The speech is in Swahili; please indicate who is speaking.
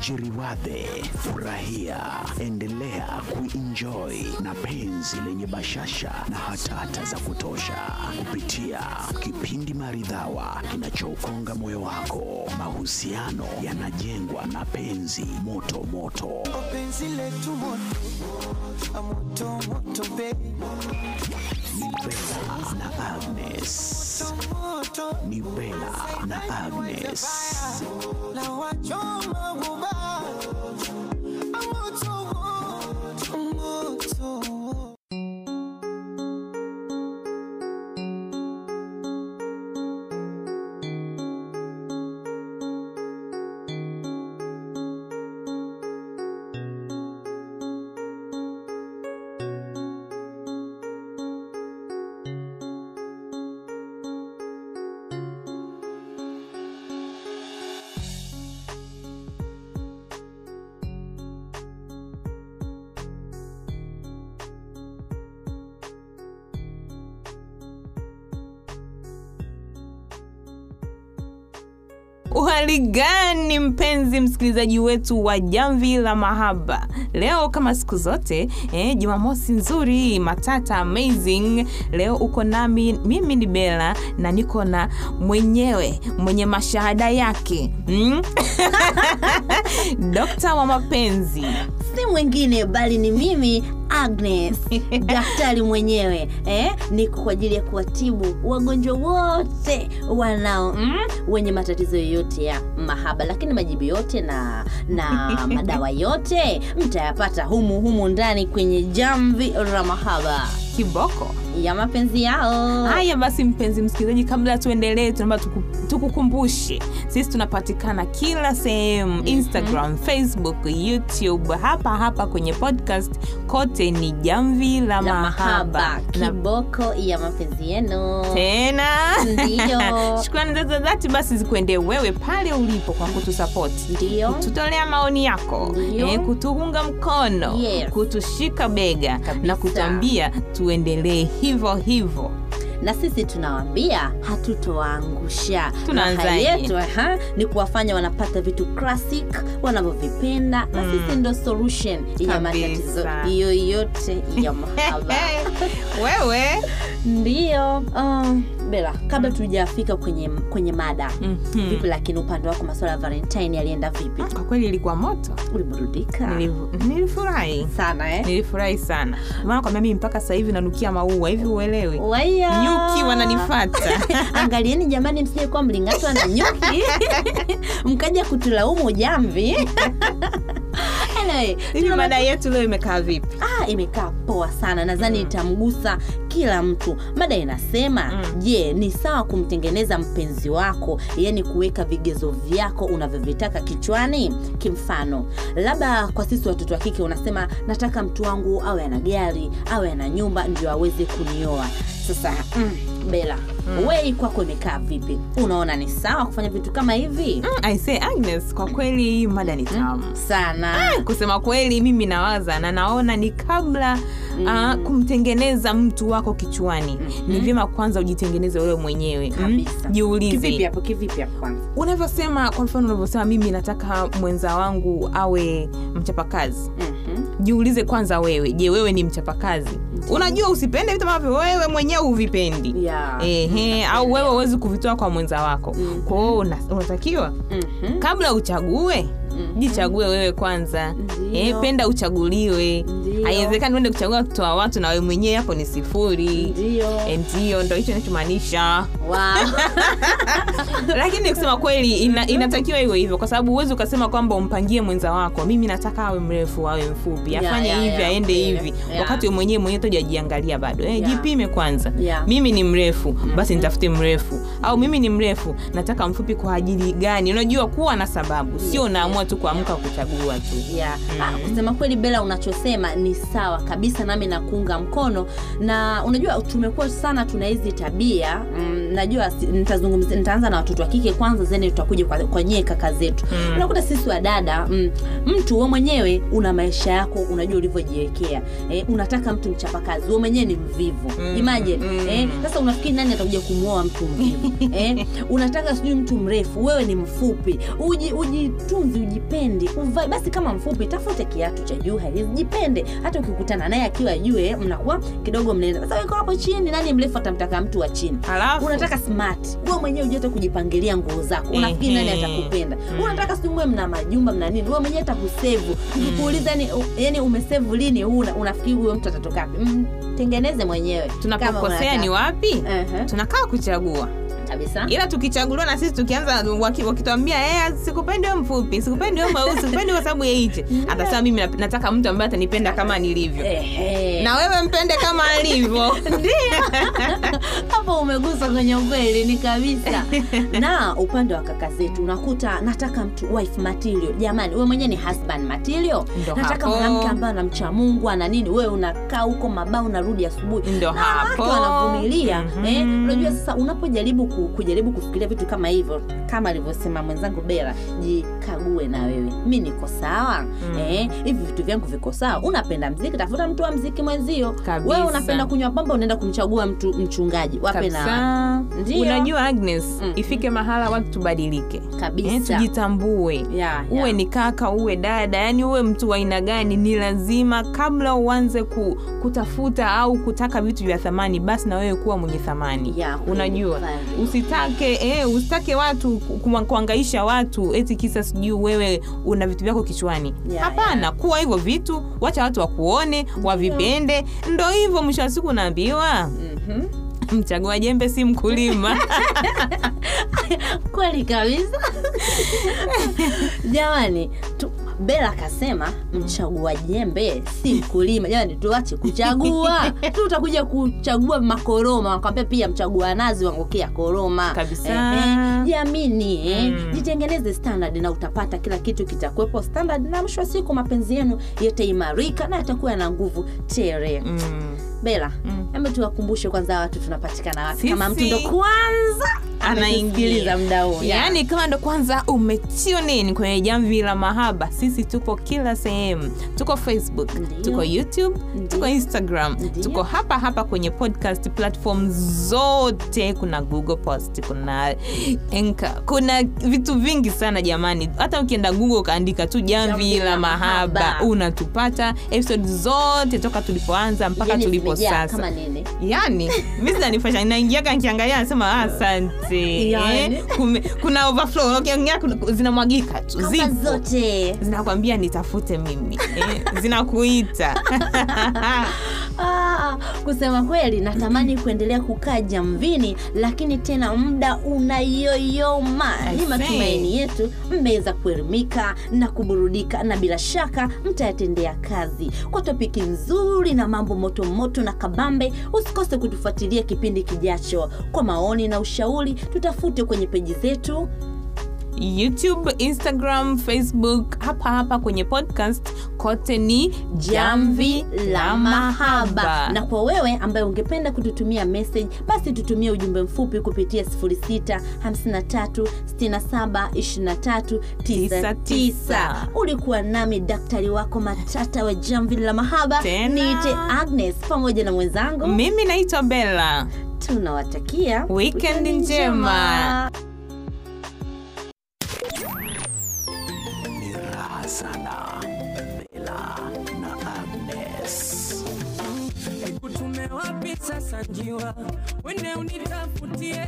Speaker 1: Jiriwadhe, furahia, endelea kuenjoy na penzi lenye bashasha na hatata za kutosha kupitia kipindi maridhawa kinachoukonga moyo wako. Mahusiano yanajengwa na penzi moto moto.
Speaker 2: penzi letu moto moto
Speaker 1: Bella na Agnes,
Speaker 2: moto
Speaker 1: ni Bella na Agnes.
Speaker 3: Uhali gani mpenzi msikilizaji wetu wa jamvi la mahaba? Leo kama siku zote eh, jumamosi nzuri matata amazing. Leo uko nami mimi ni bela na niko na mwenyewe mwenye mashahada yake. Mm? dokta wa mapenzi
Speaker 4: si mwingine bali ni mimi agnes daktari mwenyewe eh? niko kwa ajili ya kuwatibu wagonjwa wote wanao mm? wenye matatizo yoyote ya mahaba lakini majibu yote na na madawa yote mtayapata humu humu ndani kwenye jamvi la mahaba
Speaker 3: kiboko
Speaker 4: ya mapenzi yao.
Speaker 3: Haya basi mpenzi msikilizaji kabla tuendelee tunaomba tuku- tukukumbushe. Sisi tunapatikana kila sehemu. Instagram facebook youtube. Hapa hapa kwenye podcast kote ni jamvi la,
Speaker 4: la
Speaker 3: mahaba.
Speaker 4: Kiboko ya mapenzi yenu.
Speaker 3: Tena
Speaker 4: Ndiyo.
Speaker 3: shukrani za dhati basi zikuendee wewe pale ulipo kwa kutusapoti
Speaker 4: Ndiyo.
Speaker 3: kututolea maoni yako. Eh, kutuunga mkono.
Speaker 4: Yes.
Speaker 3: kutushika bega
Speaker 4: Kabisa.
Speaker 3: na kutuambia tuendelee hivyo hivyo.
Speaker 4: Na sisi tunawambia hatutowaangusha? Raha yetu ha, ni kuwafanya wanapata vitu classic wanavyovipenda na sisi ndo solution ya matatizo hiyo yote ya mahaba.
Speaker 3: Wewe.
Speaker 4: Ndiyo uh, bela kabla tujafika kwenye kwenye mada.
Speaker 3: Mhm.
Speaker 4: vipi lakini upande wako masuala ya valentine yalienda vipi?
Speaker 3: Kwa kweli ilikuwa moto.
Speaker 4: Uliburudika?
Speaker 3: Nilifurahi.
Speaker 4: Sana eh?
Speaker 3: nilifurahi sana. Maana kwambia mimi mpaka sasa hivi nanukia maua hivi uelewi?
Speaker 4: Waya.
Speaker 3: nyuki wananifata
Speaker 4: angalieni jamani msije kuwa mlingatwa na nyuki. Mkaja kutulaumu jamvi
Speaker 3: hivi mada yetu leo imekaa vipi?
Speaker 4: Ah, imekaa poa sana. Nadhani itamgusa kila mtu. Mada inasema je ni sawa kumtengeneza mpenzi wako yani kuweka vigezo vyako unavyovitaka kichwani? Kimfano labda kwa sisi watoto wa kike unasema nataka mtu wangu awe ana gari awe ana nyumba ndio aweze kunioa. Sasa mm, bela mm. wei kwako imekaa vipi unaona ni sawa kufanya vitu kama hivi mm.
Speaker 3: I say Agnes, kwa kweli hii mada ni tamu
Speaker 4: sana
Speaker 3: kusema kweli mimi nawaza na naona ni kabla mm. uh, kumtengeneza mtu wako kichwani mm-hmm. ni vyema kwanza ujitengeneze wewe mwenyewe mm?
Speaker 4: kivipi
Speaker 3: jiulize
Speaker 4: hapo kivipi hapo kwanza
Speaker 3: unavyosema kwa mfano unavyosema mimi nataka mwenza wangu awe mchapakazi
Speaker 4: mm-hmm.
Speaker 3: jiulize kwanza wewe je wewe ni mchapakazi unajua usipende vitu ambavyo wewe mwenyewe huvipendi
Speaker 4: Yeah.
Speaker 3: Ehe, au wewe huwezi kuvitoa kwa mwenza wako
Speaker 4: Mhm.
Speaker 3: kwao unatakiwa
Speaker 4: mm-hmm.
Speaker 3: kabla uchague jichague wewe kwanza eh, penda uchaguliwe
Speaker 4: Ndio.
Speaker 3: Haiwezekani uende kuchagua wa watu na wewe mwenyewe hapo ni sifuri.
Speaker 4: Ndio.
Speaker 3: Ndio ndo hicho nachomaanisha
Speaker 4: wow.
Speaker 3: lakini kusema kweli ina, inatakiwa iwe hivyo kwa sababu huwezi ukasema kwamba umpangie mwenza wako. Mimi nataka awe mrefu awe mfupi. Afanye
Speaker 4: yeah,
Speaker 3: hivi
Speaker 4: yeah,
Speaker 3: aende
Speaker 4: kweli.
Speaker 3: hivi.
Speaker 4: Yeah.
Speaker 3: wakati mwenyewe mwenyewe tojajiangalia bado. Eh,
Speaker 4: Yeah.
Speaker 3: jipime kwanza.
Speaker 4: Yeah.
Speaker 3: mimi ni mrefu basi nitafute mrefu. Au mimi ni mrefu nataka mfupi kwa ajili gani? Unajua kuwa na sababu. Sio unaamua tu kuamka kuchagua tu.
Speaker 4: Yeah. ah, kusema kweli bela unachosema ni sawa kabisa nami nakuunga mkono. Na unajua tumekuwa sana tuna hizi tabia mm, najua nitazungumzia nitaanza na watoto wa kike kwanza zeni tutakuja kwa, kwa nyie kaka zetu.
Speaker 3: Mm.
Speaker 4: unakuta sisi wa dada mm, mtu we mwenyewe una maisha yako unajua ulivyojiwekea. Eh, unataka mtu mchapakazi we mwenyewe ni mvivu.
Speaker 3: Mm,
Speaker 4: imaje?
Speaker 3: mm.
Speaker 4: eh, sasa unafikiri nani atakuja kumwoa mtu mvivu eh, unataka sijui mtu mrefu wewe ni mfupi. Uji ujitunzi ujipende uvae basi kama mfupi tafute kiatu cha juu haiwezi hata ukikutana naye akiwa juu eh, mnakuwa kidogo mnaenda. Sasa weko hapo chini nani mrefu atamtaka mtu wa chini?
Speaker 3: Alafu?
Speaker 4: Unataka smart wewe mwenyewe ujete kujipangilia nguo zako. Unafikiri nani
Speaker 3: Ehe.
Speaker 4: atakupenda?
Speaker 3: Mm.
Speaker 4: unataka sijui mwe mna majumba mna nini? Wewe mwenyewe atakusevu. Ukikuuliza yani, yani umesevu lini una, unafikiri huyo mtu atatoka wapi? Mm, tengeneze mwenyewe.
Speaker 3: Tunapokosea ni wapi?
Speaker 4: Ehe,
Speaker 3: tunakaa kuchagua
Speaker 4: kabisa.
Speaker 3: Ila tukichaguliwa na sisi tukianza waki- wakituambia eh, sikupendi wewe mfupi sikupendi wewe mweusi sikupendi kwa sababu ya hichi atasema mimi nataka mtu ambaye atanipenda kama nilivyo. Na wewe mpende kama alivyo.
Speaker 4: Hapo umegusa kwenye ukweli ni kabisa. Na upande wa kaka zetu unakuta nataka mtu wife material jamani wewe mwenyewe ni husband material nataka mwanamke ambaye anamcha mungu ana nini wewe unakaa huko mabao unarudi asubuhi. Ndio
Speaker 3: hapo.
Speaker 4: wanavumilia
Speaker 3: Mhm.
Speaker 4: eh, unajua sasa unapojaribu kujaribu kufikiria vitu kama hivyo kama alivyosema mwenzangu bera jikague na wewe mi niko sawa
Speaker 3: Mm.
Speaker 4: eh, hivi vitu vyangu viko sawa unapenda mziki tafuta mtu wa mziki mwenzio wewe unapenda kunywa pombe unaenda kumchagua mtu mchungaji wape na Ndio.
Speaker 3: unajua agnes
Speaker 4: mm.
Speaker 3: ifike mahala watu tubadilike eh, tujitambue
Speaker 4: yeah.
Speaker 3: uwe
Speaker 4: ya.
Speaker 3: ni kaka uwe dada yani uwe mtu wa aina gani ni lazima kabla uanze ku, kutafuta au kutaka vitu vya thamani basi na wewe kuwa mwenye thamani
Speaker 4: yeah,
Speaker 3: unajua. Usitake eh, usitake watu kuangaisha watu eti kisa sijui wewe una vitu vyako kichwani.
Speaker 4: Yeah,
Speaker 3: hapana kuwa hivyo vitu wacha watu wakuone wavipende. Ndo hivyo mwisho wa siku unaambiwa
Speaker 4: Mhm.
Speaker 3: mchagua jembe si mkulima.
Speaker 4: Kweli kabisa. Jamani tu, bela akasema mchagua jembe si mkulima. Jamani tuache kuchagua. Tu utakuja kuchagua makoroma. Wakwambia pia mchagua nazi wangokea koroma.
Speaker 3: Kabisa.
Speaker 4: Jamini jamini eh,
Speaker 3: Mm.
Speaker 4: Jitengeneze standard na utapata kila kitu kitakuwepo standard na mwisho wa siku mapenzi yenu yataimarika na yatakuwa na nguvu tere
Speaker 3: mm.
Speaker 4: bela
Speaker 3: Mm.
Speaker 4: hebu tuwakumbushe kwanza watu tunapatikana wapi kama mtu ndo kwanza anaingiliza mda huu
Speaker 3: yaani kama ndo kwanza umetune in kwenye jamvi la mahaba sisi tuko kila sehemu tuko facebook
Speaker 4: Ndiyo.
Speaker 3: tuko youtube
Speaker 4: Ndiyo.
Speaker 3: tuko instagram
Speaker 4: Ndiyo.
Speaker 3: tuko hapa hapa kwenye podcast platform zote kuna google post kuna enka kuna vitu vingi sana jamani. Hata ukienda google ukaandika tu jamvi la mahaba unatupata episode zote toka tulipoanza mpaka
Speaker 4: Yaani
Speaker 3: tulipo sasa. yani mi zinanifasha naingiaga nkiangalia nasema asante.
Speaker 4: Yani.
Speaker 3: Eh, kume- kuna overflow. Ukiangalia zinamwagika tu zipo.
Speaker 4: zote.
Speaker 3: Zinakwambia nitafute mimi. Eh, zinakuita.
Speaker 4: Ah, kusema kweli natamani kuendelea kukaa jamvini lakini tena muda unayoyoma ni matumaini yetu mmeweza kuelimika na kuburudika na bila shaka mtayatendea kazi. Kwa topiki nzuri na mambo motomoto na kabambe usikose kutufuatilia kipindi kijacho. Kwa maoni na ushauri tutafute kwenye peji zetu
Speaker 3: youtube instagram facebook hapa hapa kwenye podcast kote ni
Speaker 4: jamvi la mahaba. Na kwa wewe ambaye ungependa kututumia message basi tutumie ujumbe mfupi kupitia 653672399 ulikuwa nami daktari wako matata wa jamvi la mahaba. Niite agnes pamoja na mwenzangu.
Speaker 3: Mimi naitwa bella.
Speaker 4: Tunawatakia
Speaker 3: Weekend njema.
Speaker 1: Ni
Speaker 2: wapi sasa njiwa, wende unitafutie